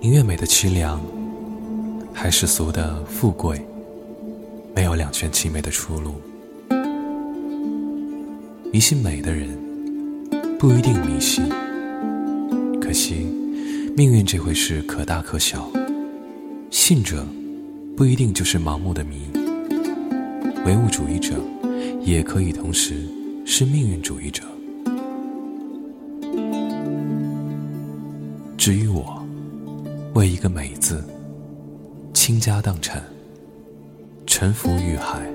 宁愿美的凄凉，还是俗的富贵，没有两全其美的出路。迷信美的人不一定迷信，可惜命运这回事可大可小，信者不一定就是盲目的迷，唯物主义者也可以同时是命运主义者。至于我，为一个“美”字，倾家荡产，沉浮于海。